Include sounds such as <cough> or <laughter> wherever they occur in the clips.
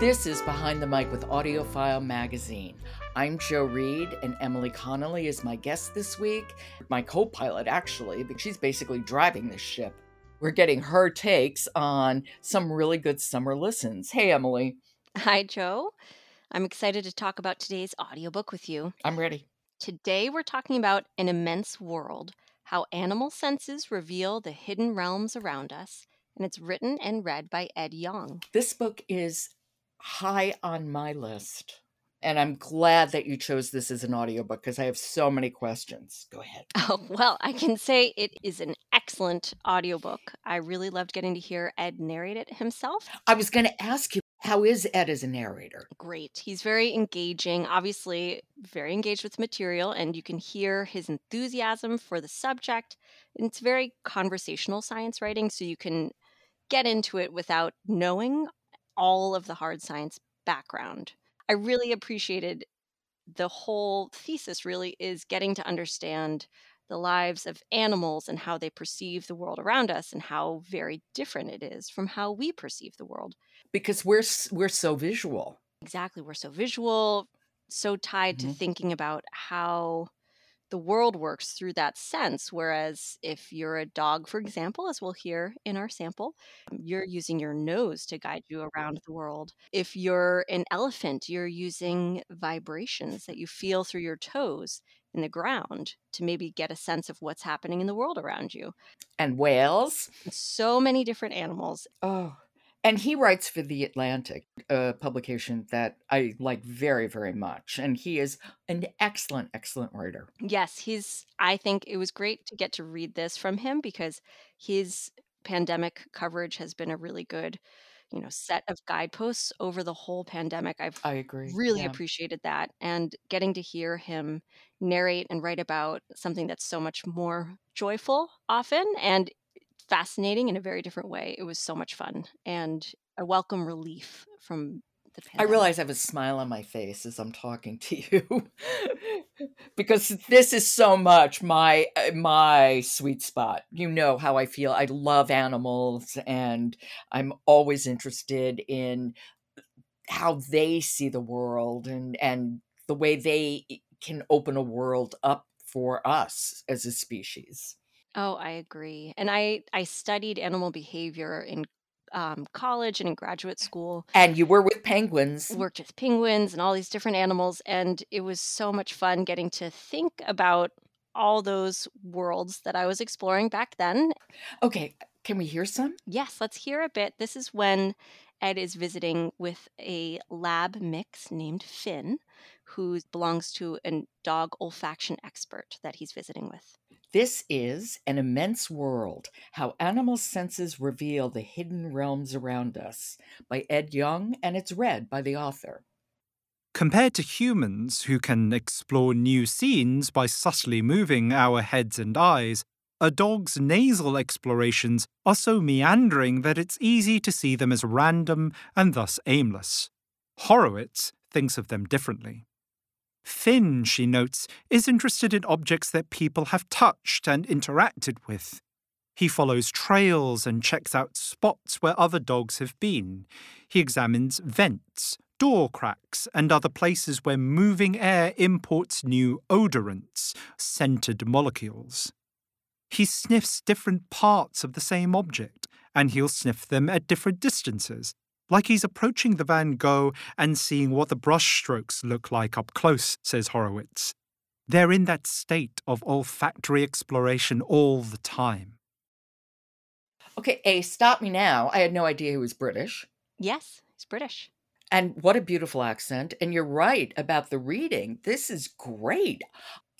This is Behind the Mic with AudioFile Magazine. I'm Jo Reed, and Emily Connolly is my guest this week. My co pilot, actually, because she's basically driving this ship. We're getting her takes on some really good summer listens. Hey, Emily. Hi, Jo. I'm excited to talk about today's audiobook with you. I'm ready. Today, we're talking about An Immense World How Animal Senses Reveal the Hidden Realms Around Us. And it's written and read by Ed Yong. This book is high on my list. And I'm glad that you chose this as an audiobook because I have so many questions. Go ahead. <laughs> Oh, well, I can say it is an excellent audiobook. I really loved getting to hear Ed narrate it himself. I was going to ask you, how is Ed as a narrator? Great. He's very engaging, obviously, very engaged with the material, and you can hear his enthusiasm for the subject. And it's very conversational science writing, so you can get into it without knowing all of the hard science background. I really appreciated the whole thesis, really, is getting to understand the lives of animals and how they perceive the world around us and how very different it is from how we perceive the world because we're we're so visual exactly we're so visual so tied mm-hmm. to thinking about how the world works through that sense. Whereas if you're a dog, for example, as we'll hear in our sample, um, you're using your nose to guide you around the world. If you're an elephant, you're using vibrations that you feel through your toes in the ground to maybe get a sense of what's happening in the world around you. And whales? So many different animals. Oh, and he writes for The Atlantic, a publication that I like very, very much. And he is an excellent, excellent writer. Yes, he's, I think it was great to get to read this from him because his pandemic coverage has been a really good you know set of guideposts over the whole pandemic i've i agree really yeah. appreciated that and getting to hear him narrate and write about something that's so much more joyful often and fascinating in a very different way. It was so much fun and a welcome relief from the pandemic. I realize I have a smile on my face as I'm talking to you <laughs> because this is so much my uh, my sweet spot. You know how I feel. I love animals and I'm always interested in how they see the world and and the way they can open a world up for us as a species. Oh, I agree. And I I studied animal behavior in um, college and in graduate school. And you were with penguins. Worked with penguins and all these different animals, and it was so much fun getting to think about all those worlds that I was exploring back then. Okay, can we hear some? Yes, let's hear a bit. This is when Ed is visiting with a lab mix named Finn, who belongs to a dog olfaction expert that he's visiting with. This is An Immense World How Animal Senses Reveal the Hidden Realms Around Us by Ed Yong, and it's read by the author. Compared to humans, who can explore new scenes by subtly moving our heads and eyes, a dog's nasal explorations are so meandering that it's easy to see them as random and thus aimless. Horowitz thinks of them differently. Finn, she notes, is interested in objects that people have touched and interacted with. He follows trails and checks out spots where other dogs have been. He examines vents, door cracks, and other places where moving air imports new odorants, scented molecules. He sniffs different parts of the same object, and he'll sniff them at different distances, like he's approaching the Van Gogh and seeing what the brushstrokes look like up close, says Horowitz. They're in that state of olfactory exploration all the time. Okay, A, stop me now. I had no idea he was British. Yes, he's British. And what a beautiful accent. And you're right about the reading. This is great.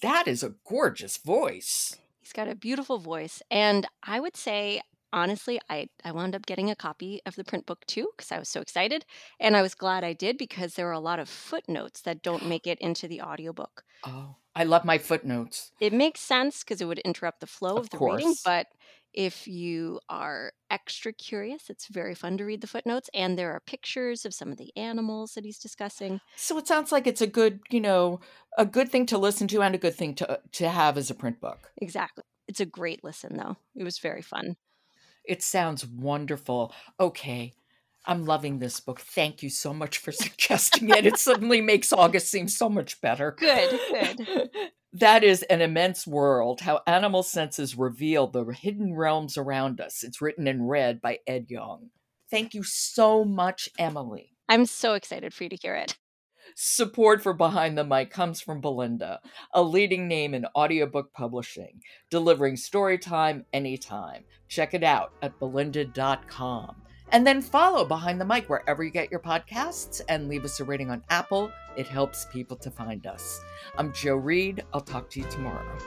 That is a gorgeous voice He's got a beautiful voice. And I would say, honestly, I, I wound up getting a copy of the print book too because I was so excited. And I was glad I did because there are a lot of footnotes that don't make it into the audiobook. Oh, I love my footnotes. It makes sense because it would interrupt the flow of, Of the reading, but if you are extra curious, it's very fun to read the footnotes. And there are pictures of some of the animals that he's discussing. So it sounds like it's a good, you know, a good thing to listen to and a good thing to to have as a print book. Exactly. It's a great listen, though. It was very fun. It sounds wonderful. Okay. I'm loving this book. Thank you so much for <laughs> suggesting it. It suddenly makes August seem so much better. Good, good. <laughs> That is An Immense World How Animal Senses Reveal the Hidden Realms Around Us. It's written and read by Ed Yong. Thank you so much, Emily. I'm so excited for you to hear it. Support for Behind the Mic comes from Belinda, a leading name in audiobook publishing, delivering story time anytime. Check it out at belinda.com. And then follow Behind the Mic wherever you get your podcasts and leave us a rating on Apple. It helps people to find us. I'm Jo Reed. I'll talk to you tomorrow.